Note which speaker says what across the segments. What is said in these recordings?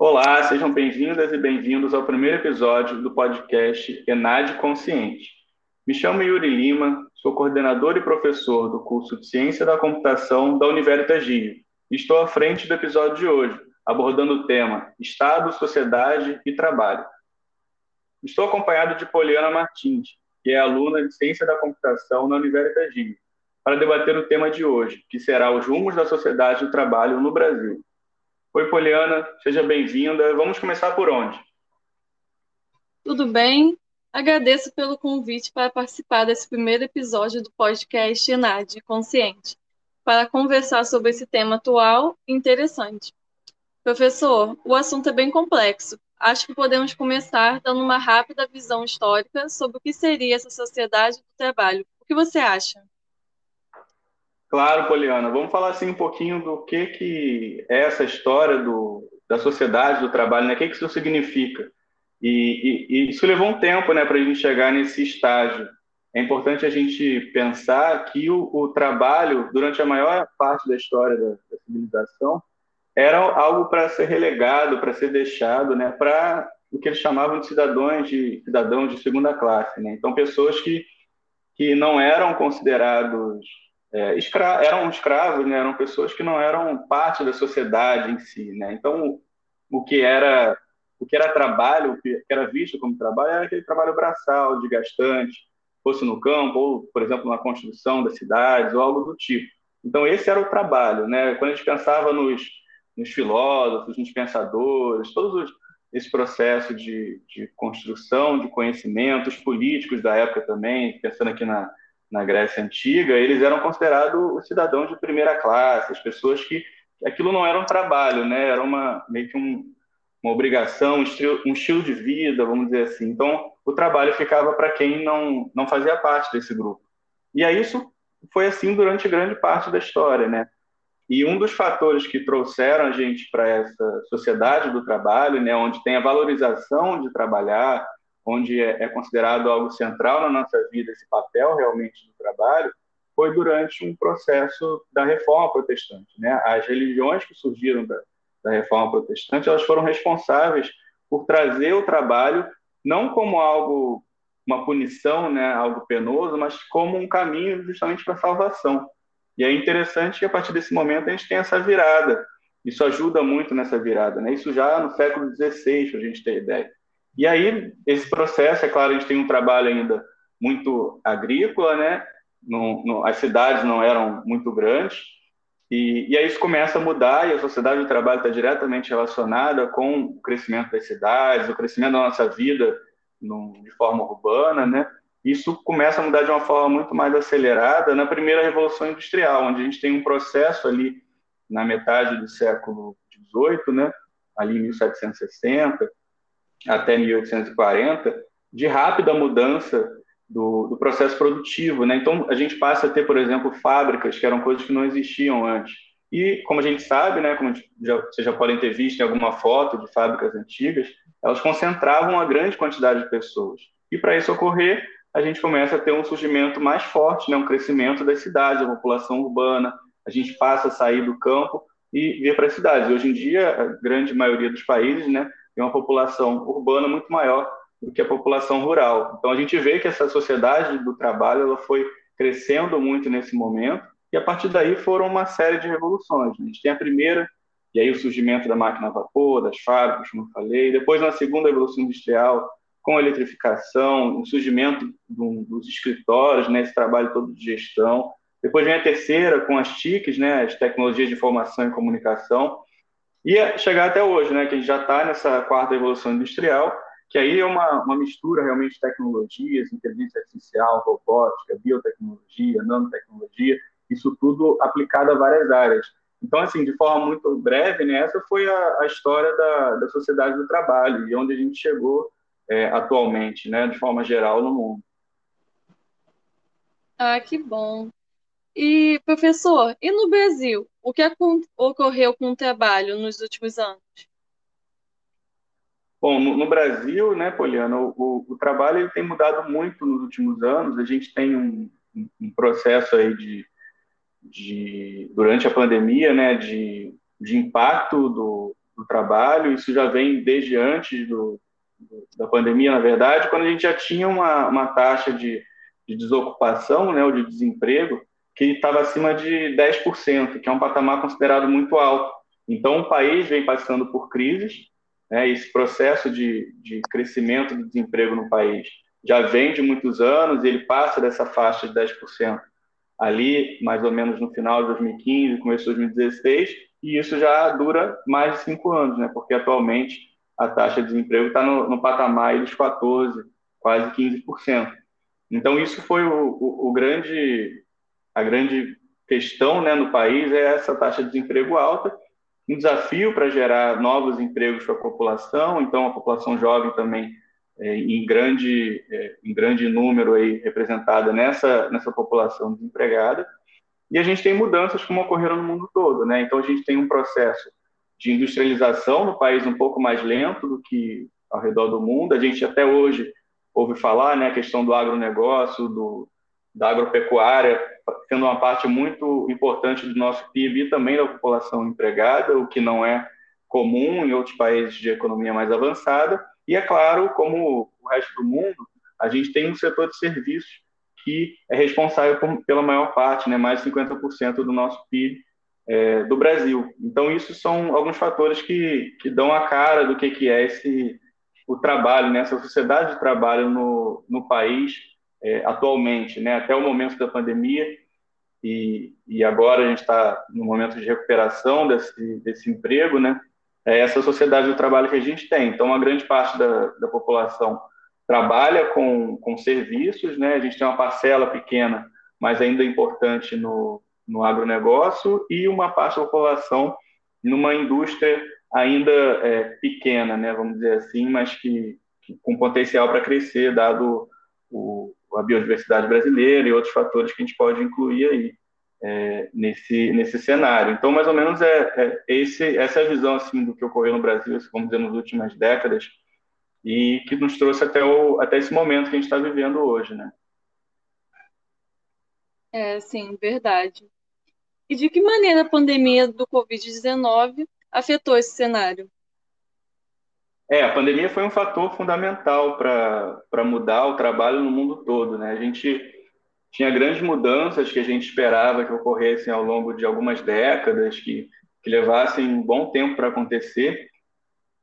Speaker 1: Olá, sejam bem-vindas e bem-vindos ao primeiro episódio do podcast Enad Consciente. Me chamo Yuri Lima, sou coordenador e professor do curso de Ciência da Computação da Universitas Rio. Estou à frente do episódio de hoje, abordando o tema Estado, Sociedade e Trabalho. Estou acompanhado de Poliana Martins, que é aluna de Ciência da Computação na Universitas Rio, para debater o tema de hoje, que será os rumos da sociedade do trabalho no Brasil. Oi, Poliana, seja bem-vinda. Vamos começar por onde?
Speaker 2: Tudo bem? Agradeço pelo convite para participar desse primeiro episódio do podcast Enad Consciente, para conversar sobre esse tema atual e interessante. Professor, o assunto é bem complexo. Acho que podemos começar dando uma rápida visão histórica sobre o que seria essa sociedade do trabalho. O que você acha?
Speaker 1: Claro, Poliana. Vamos falar assim um pouquinho do que, que é essa história do, da sociedade do trabalho, né? O que, que isso significa? E, e, e isso levou um tempo, né, para a gente chegar nesse estágio. É importante a gente pensar que o, o trabalho, durante a maior parte da história da, da civilização, era algo para ser relegado, para ser deixado, né, para o que eles chamavam de cidadãos de cidadãos de segunda classe, né? Então pessoas que que não eram considerados é, escra eram escravos, né? eram pessoas que não eram parte da sociedade em si. Né? Então, o que era o que era trabalho, o que era visto como trabalho, era aquele trabalho braçal, desgastante, fosse no campo, ou, por exemplo, na construção das cidades, ou algo do tipo. Então, esse era o trabalho. Né? Quando a gente pensava nos, nos filósofos, nos pensadores, todos os, esse processo de, de construção de conhecimentos políticos da época também, pensando aqui na, na Grécia Antiga, eles eram considerados os cidadãos de primeira classe, as pessoas que aquilo não era um trabalho, né? Era uma meio que um, uma obrigação, um estilo, um estilo de vida, vamos dizer assim. Então, o trabalho ficava para quem não não fazia parte desse grupo. E aí isso foi assim durante grande parte da história, né? E um dos fatores que trouxeram a gente para essa sociedade do trabalho, né, onde tem a valorização de trabalhar, onde é, é considerado algo central na nossa vida esse papel realmente do trabalho, foi durante um processo da reforma protestante. Né? As religiões que surgiram da, da reforma protestante, elas foram responsáveis por trazer o trabalho não como algo, uma punição, né, algo penoso, mas como um caminho justamente para a salvação. E é interessante que a partir desse momento a gente tem essa virada. Isso ajuda muito nessa virada. Né? Isso já no século XVI, para a gente ter ideia. E aí, esse processo, é claro, a gente tem um trabalho ainda muito agrícola, né? As cidades não eram muito grandes, e, e, aí isso começa a mudar, e a sociedade do trabalho está diretamente relacionada com o crescimento das cidades, o crescimento da nossa vida no, de forma urbana, né? Isso começa a mudar de uma forma muito mais acelerada na primeira Revolução Industrial, onde a gente tem um processo ali na metade do século XVIII, né? ali em 1760, até 1840, de rápida mudança do, do, processo produtivo. Né? Então, a gente passa a ter, por exemplo, fábricas que eram coisas que não existiam antes. E, como a gente sabe, né, como já, vocês já podem ter visto em alguma foto de fábricas antigas, elas concentravam uma grande quantidade de pessoas. E, para isso ocorrer, a gente começa a ter um surgimento mais forte, né, um crescimento das cidades, da população urbana. A gente passa a sair do campo e vir para as cidades. Hoje em dia, a grande maioria dos países né, tem uma população urbana muito maior do que a população rural. Então a gente vê que essa sociedade do trabalho ela foi crescendo muito nesse momento e a partir daí foram uma série de revoluções. A gente tem a primeira e aí o surgimento da máquina a vapor, das fábricas, como eu falei. Depois na segunda revolução industrial com a eletrificação, o surgimento dos escritórios, né, esse trabalho todo de gestão. Depois vem a terceira com as TICs, né, as tecnologias de informação e comunicação. E chegar até hoje, né, que a gente já está nessa quarta evolução industrial, que aí é uma, uma mistura realmente de tecnologias, inteligência artificial, robótica, biotecnologia, nanotecnologia, isso tudo aplicado a várias áreas. Então, assim, de forma muito breve, né, essa foi a, a história da, da sociedade do trabalho e onde a gente chegou é, atualmente, né, de forma geral no mundo.
Speaker 2: Ah, que bom. E, professor, e no Brasil? O que ocorreu com o trabalho nos últimos anos?
Speaker 1: Bom, no, no Brasil, né, Poliana, o, o, o, trabalho ele tem mudado muito nos últimos anos. A gente tem um, um processo aí de, de, durante a pandemia, né, de, de impacto do, do trabalho, isso já vem desde antes do, da pandemia, na verdade, quando a gente já tinha uma, uma taxa de, de desocupação, né, ou de desemprego, que estava acima de 10%, que é um patamar considerado muito alto. Então, o país vem passando por crises, né, esse processo de, de crescimento do desemprego no país já vem de muitos anos, ele passa dessa faixa de 10% ali, mais ou menos no final de 2015, começo de 2016, e isso já dura mais de cinco anos, né, porque atualmente a taxa de desemprego está no, no, patamar dos 14%, quase 15%. Então, isso foi o, o, o grande, a grande questão né, no país, é essa taxa de desemprego alta, um desafio para gerar novos empregos para a população, então a população jovem também é, em, grande, é, em grande número aí representada nessa, nessa população desempregada, e a gente tem mudanças como ocorreram no mundo todo, né? então a gente tem um processo de industrialização no país um pouco mais lento do que ao redor do mundo. A gente até hoje ouve falar, né, a questão do agronegócio, do, da agropecuária, sendo uma parte muito importante do nosso PIB e também da população empregada, o que não é comum em outros países de economia mais avançada. E é claro, como o resto do mundo, a gente tem um setor de serviços que é responsável por, pela maior parte, né, mais de 50% do nosso PIB, é, do Brasil. Então, isso são alguns fatores que, que dão a cara do que, que é esse, o trabalho, né, essa sociedade de trabalho no, no país é, atualmente, né, até o momento da pandemia. E, e agora a gente está no momento de recuperação desse, desse emprego, né? É essa sociedade do trabalho que a gente tem. Então, uma grande parte da, da população trabalha com, com serviços, né? A gente tem uma parcela pequena, mas ainda importante no, no agronegócio e uma parte da população numa indústria ainda é, pequena, né, vamos dizer assim, mas que, que com potencial para crescer, dado o, a biodiversidade brasileira e outros fatores que a gente pode incluir aí é, nesse, nesse cenário. Então, mais ou menos, é, é esse, essa é a visão assim, do que ocorreu no Brasil, vamos dizer, nas últimas décadas, e que nos trouxe até, o, até esse momento que a gente está vivendo hoje, né?
Speaker 2: É, sim, verdade. E de que maneira a pandemia do Covid-19 afetou esse cenário?
Speaker 1: É, a pandemia foi um fator fundamental para mudar o trabalho no mundo todo, né? A gente tinha grandes mudanças que a gente esperava que ocorressem ao longo de algumas décadas, que, que levassem um bom tempo para acontecer,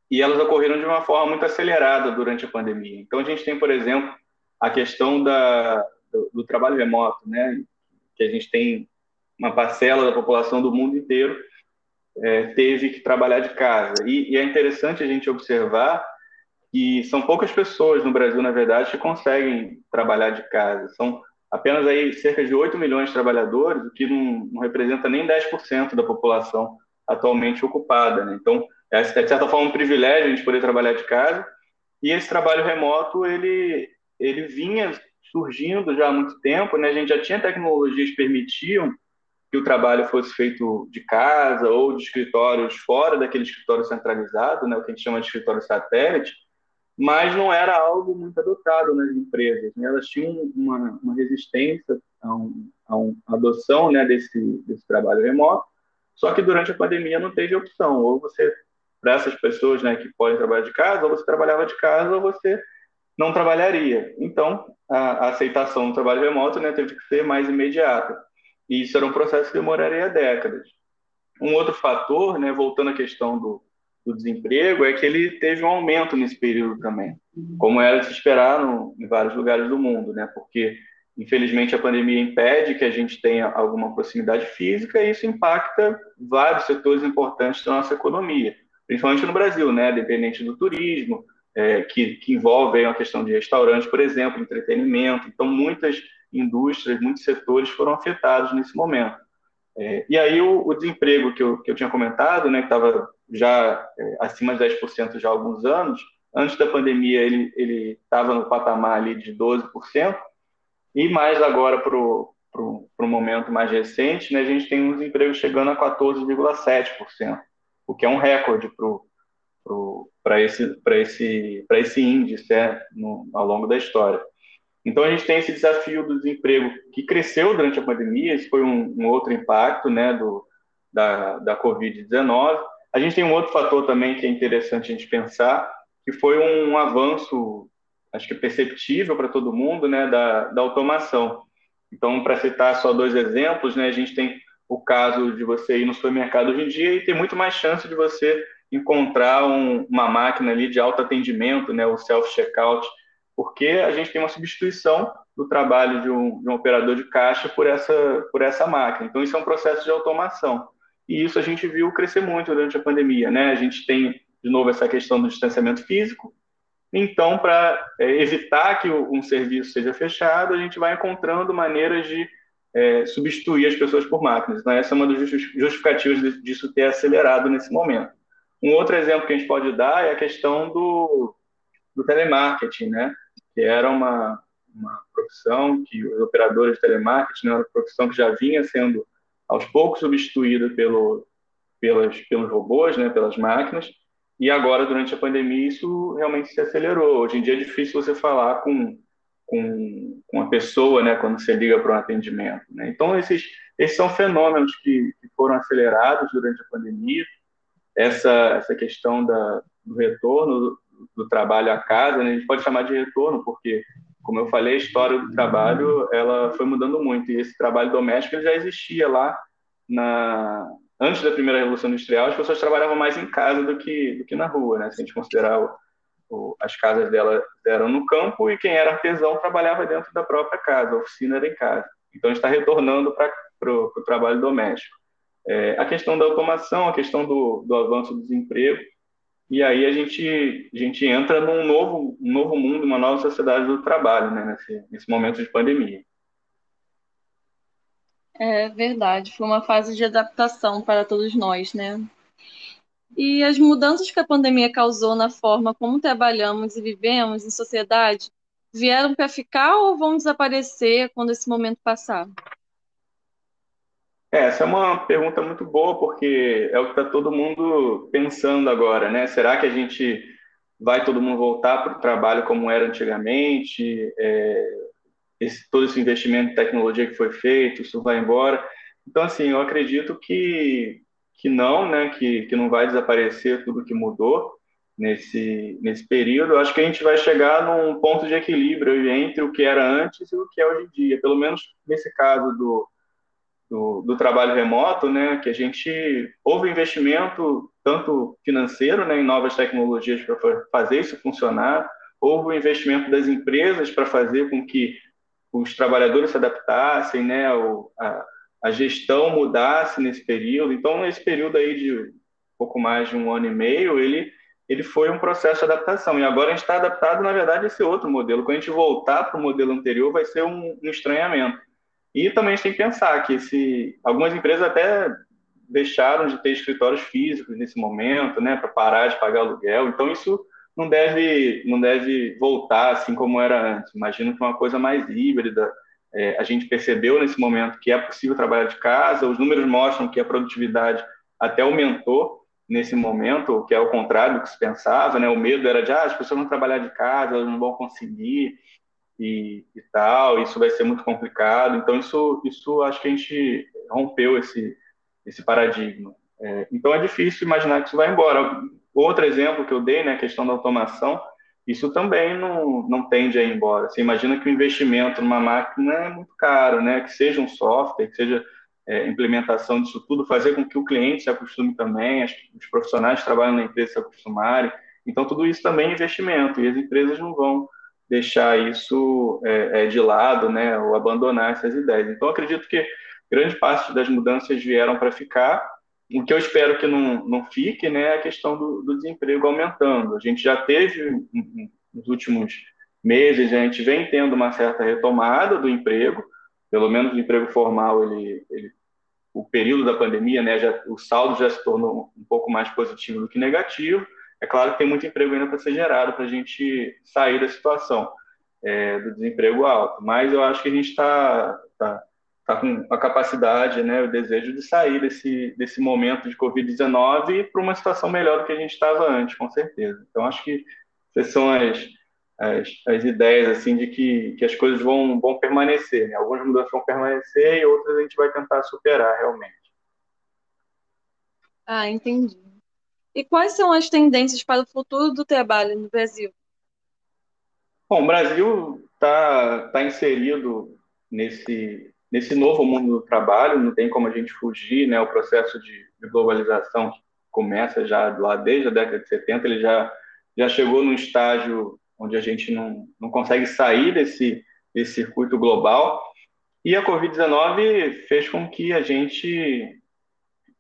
Speaker 1: e elas ocorreram de uma forma muito acelerada durante a pandemia. Então, a gente tem, por exemplo, a questão da, do, do trabalho remoto, né? Que a gente tem uma parcela da população do mundo inteiro é, teve que trabalhar de casa. E, e, é interessante a gente observar que são poucas pessoas no Brasil, na verdade, que conseguem trabalhar de casa. São apenas aí cerca de 8 milhões de trabalhadores, o que não, não representa nem 10% da população atualmente ocupada. Né? Então, é, de certa forma, um privilégio a gente poder trabalhar de casa. E esse trabalho remoto, ele, ele vinha surgindo já há muito tempo, né? a gente já tinha tecnologias que permitiam que o trabalho fosse feito de casa ou de escritórios fora daquele escritório centralizado, né, o que a gente chama de escritório satélite, mas não era algo muito adotado nas empresas. Né? Elas tinham uma, uma resistência a, um, a uma adoção né, desse, desse trabalho remoto, só que durante a pandemia não teve opção. Ou você, para essas pessoas né, que podem trabalhar de casa, ou você trabalhava de casa ou você não trabalharia. Então, a, a aceitação do trabalho remoto né, teve que ser mais imediata. E isso era um processo que demoraria décadas. Um outro fator, né, voltando à questão do, do desemprego, é que ele teve um aumento nesse período também, como era de se esperar no, em vários lugares do mundo, né, porque infelizmente a pandemia impede que a gente tenha alguma proximidade física e isso impacta vários setores importantes da nossa economia, principalmente no Brasil, né, dependente do turismo, é, que, que envolve aí uma questão de restaurante, por exemplo, entretenimento. Então, muitas indústrias, muitos setores foram afetados nesse momento. É, e aí o, o, desemprego que eu, que eu tinha comentado, né, que estava já é, acima de 10% já há alguns anos, antes da pandemia ele estava no patamar ali de 12%, e mais agora para o momento mais recente, né, a gente tem um desemprego chegando a 14,7%, o que é um recorde para esse, esse, esse índice é, no, ao longo da história. Então, a gente tem esse desafio do desemprego que cresceu durante a pandemia, esse foi um, um outro impacto né, do, da, da Covid-19. A gente tem um outro fator também que é interessante a gente pensar, que foi um avanço, acho que perceptível para todo mundo, né, da, da automação. Então, para citar só dois exemplos, né, a gente tem o caso de você ir no supermercado hoje em dia e ter muito mais chance de você encontrar um, uma máquina ali de autoatendimento, né, o self-checkout, porque a gente tem uma substituição do trabalho de um, de um, operador de caixa por essa, por essa máquina. Então, isso é um processo de automação. E isso a gente viu crescer muito durante a pandemia. Né? A gente tem, de novo, essa questão do distanciamento físico. Então, para é, evitar que um serviço seja fechado, a gente vai encontrando maneiras de é, substituir as pessoas por máquinas. Então, essa é uma das justificativas disso ter acelerado nesse momento. Um outro exemplo que a gente pode dar é a questão do, do telemarketing, né? Que era uma, uma profissão que os operadores de telemarketing, né, era uma profissão que já vinha sendo aos poucos substituída pelo, pelas, pelos robôs, né, pelas máquinas, e agora, durante a pandemia, isso realmente se acelerou. Hoje em dia é difícil você falar com, com, com a pessoa né, quando você liga para um atendimento. Né? Então, esses, esses são fenômenos que, que foram acelerados durante a pandemia. Essa, essa questão da, do retorno do, trabalho à casa, né, a gente pode chamar de retorno, porque como eu falei, a história do trabalho ela foi mudando muito e esse trabalho doméstico já existia lá na antes da primeira revolução industrial. As pessoas trabalhavam mais em casa do que do que na rua, né? Se a gente considerar o, o, as casas dela eram no campo e quem era artesão trabalhava dentro da própria casa, a oficina era em casa. Então está retornando para o trabalho doméstico. É, a questão da automação, a questão do, do avanço do desemprego e aí a gente, a gente entra num novo, um novo mundo, uma nova sociedade do trabalho, né, nesse, nesse momento de pandemia.
Speaker 2: É verdade, foi uma fase de adaptação para todos nós, né? E as mudanças que a pandemia causou na forma como trabalhamos e vivemos em sociedade vieram para ficar ou vão desaparecer quando esse momento passar?
Speaker 1: É, essa é uma pergunta muito boa, porque é o que está todo mundo pensando agora, né? Será que a gente vai todo mundo voltar para o trabalho como era antigamente? É, esse, todo esse investimento em tecnologia que foi feito, isso vai embora? Então, assim, eu acredito que, que não, né? Que, que não vai desaparecer tudo que mudou nesse, nesse período. Eu acho que a gente vai chegar num ponto de equilíbrio entre o que era antes e o que é hoje em dia, pelo menos nesse caso do do, do, trabalho remoto, né, que a gente houve investimento tanto financeiro, né, em novas tecnologias para fazer isso funcionar, houve o investimento das empresas para fazer com que os trabalhadores se adaptassem, né, a, a gestão mudasse nesse período. Então, esse período aí de pouco mais de um ano e meio, ele ele foi um processo de adaptação. E agora a gente está adaptado, na verdade, a esse outro modelo. Quando a gente voltar para o modelo anterior, vai ser um, um estranhamento. E também a gente tem que pensar que se algumas empresas até deixaram de ter escritórios físicos nesse momento, né, para parar de pagar aluguel. Então isso não deve não deve voltar assim como era antes. Imagino que uma coisa mais híbrida. É, a gente percebeu nesse momento que é possível trabalhar de casa. Os números mostram que a produtividade até aumentou nesse momento, que é o contrário do que se pensava, né? O medo era de ah, as pessoas vão trabalhar de casa, elas não vão conseguir e, e, tal, isso vai ser muito complicado. Então, isso, isso acho que a gente rompeu esse, esse paradigma. É, então, é difícil imaginar que isso vai embora. Outro exemplo que eu dei, né, a questão da automação, isso também não, não tende a ir embora. Você imagina que o investimento numa máquina é muito caro, né, que seja um software, que seja é, implementação disso tudo, fazer com que o cliente se acostume também, as, os profissionais que trabalham na empresa se acostumarem. Então, tudo isso também é investimento, e as empresas não vão deixar isso é, é, de lado, né, ou abandonar essas ideias. Então, acredito que grande parte das mudanças vieram para ficar. O que eu espero que não, não fique né, é a questão do, do desemprego aumentando. A gente já teve, nos últimos meses, a gente vem tendo uma certa retomada do emprego, pelo menos o emprego formal, ele, ele o período da pandemia, né, já, o saldo já se tornou um pouco mais positivo do que negativo, é claro que tem muito emprego ainda para ser gerado para a gente sair da situação é, do desemprego alto, mas eu acho que a gente está tá, tá com a capacidade, né, o desejo de sair desse, desse momento de Covid-19 para uma situação melhor do que a gente estava antes, com certeza. Então, acho que essas são as, as, as, ideias assim de que, que as coisas vão, vão permanecer. Né? Algumas mudanças vão permanecer e outras a gente vai tentar superar realmente.
Speaker 2: Ah, entendi. E quais são as tendências para o futuro do trabalho no Brasil?
Speaker 1: Bom, o Brasil está tá inserido nesse, nesse novo mundo do trabalho, não tem como a gente fugir, né? O processo de, de globalização que começa já lá desde a década de 70, ele já, já chegou num estágio onde a gente não, não consegue sair desse, desse circuito global. E a Covid-19 fez com que a gente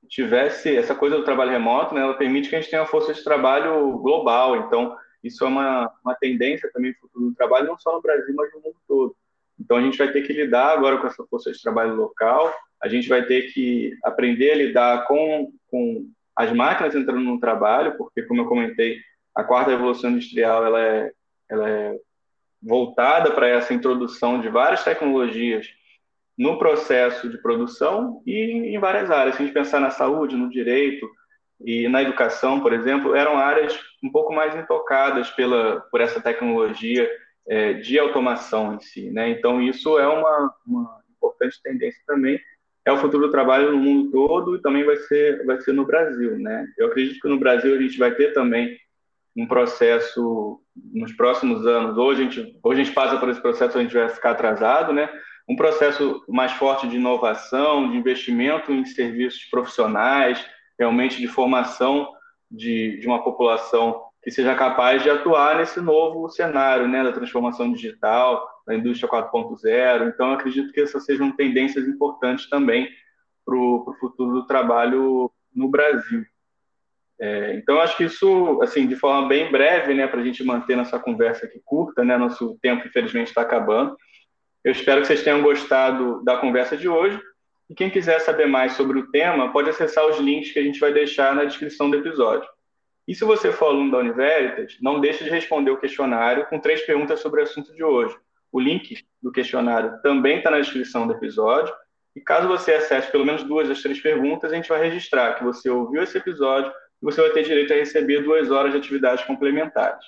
Speaker 1: tivesse essa coisa do trabalho remoto, né? Ela permite que a gente tenha uma força de trabalho global. Então, isso é uma, uma tendência também no futuro do trabalho, não só no Brasil, mas no mundo todo. Então, a gente vai ter que lidar agora com essa força de trabalho local, a gente vai ter que aprender a lidar com, com as máquinas entrando no trabalho, porque, como eu comentei, a quarta revolução industrial ela é, ela é voltada para essa introdução de várias tecnologias no processo de produção e em várias áreas. Se a gente pensar na saúde, no direito, e na educação, por exemplo, eram áreas um pouco mais intocadas pela, por essa tecnologia é, de automação em si. Né? Então, isso é uma, uma importante tendência também. É o futuro do trabalho no mundo todo e também vai ser, vai ser no Brasil. Né? Eu acredito que no Brasil a gente vai ter também um processo nos próximos anos. Hoje a gente, hoje a gente passa por esse processo, a gente vai ficar atrasado, né? Um processo mais forte de inovação, de investimento em serviços profissionais, realmente de formação de, de uma população que seja capaz de atuar nesse novo cenário, né, da transformação digital, da indústria 4.0. Então, acredito que essas sejam tendências importantes também para o futuro do trabalho no Brasil. É, então, acho que isso, assim, de forma bem breve, né, para a gente manter nossa conversa aqui curta, né, nosso tempo, infelizmente, está acabando. Eu espero que vocês tenham gostado da conversa de hoje. E quem quiser saber mais sobre o tema, pode acessar os links que a gente vai deixar na descrição do episódio. E se você for aluno da Univeritas, não deixe de responder o questionário com três perguntas sobre o assunto de hoje. O link do questionário também está na descrição do episódio. E caso você acesse pelo menos duas das três perguntas, a gente vai registrar que você ouviu esse episódio e você vai ter direito a receber duas horas de atividades complementares.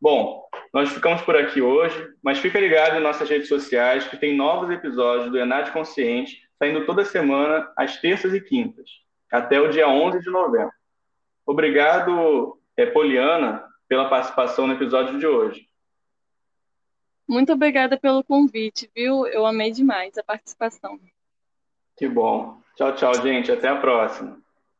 Speaker 1: Bom, nós ficamos por aqui hoje, mas fica ligado em nossas redes sociais que tem novos episódios do Enad Consciente saindo toda semana, às terças e quintas, até o dia 11 de novembro. Obrigado, é, Poliana, pela participação no episódio de hoje.
Speaker 2: Muito obrigada pelo convite, viu? Eu amei demais a participação.
Speaker 1: Que bom. Tchau, tchau, gente. Até a próxima.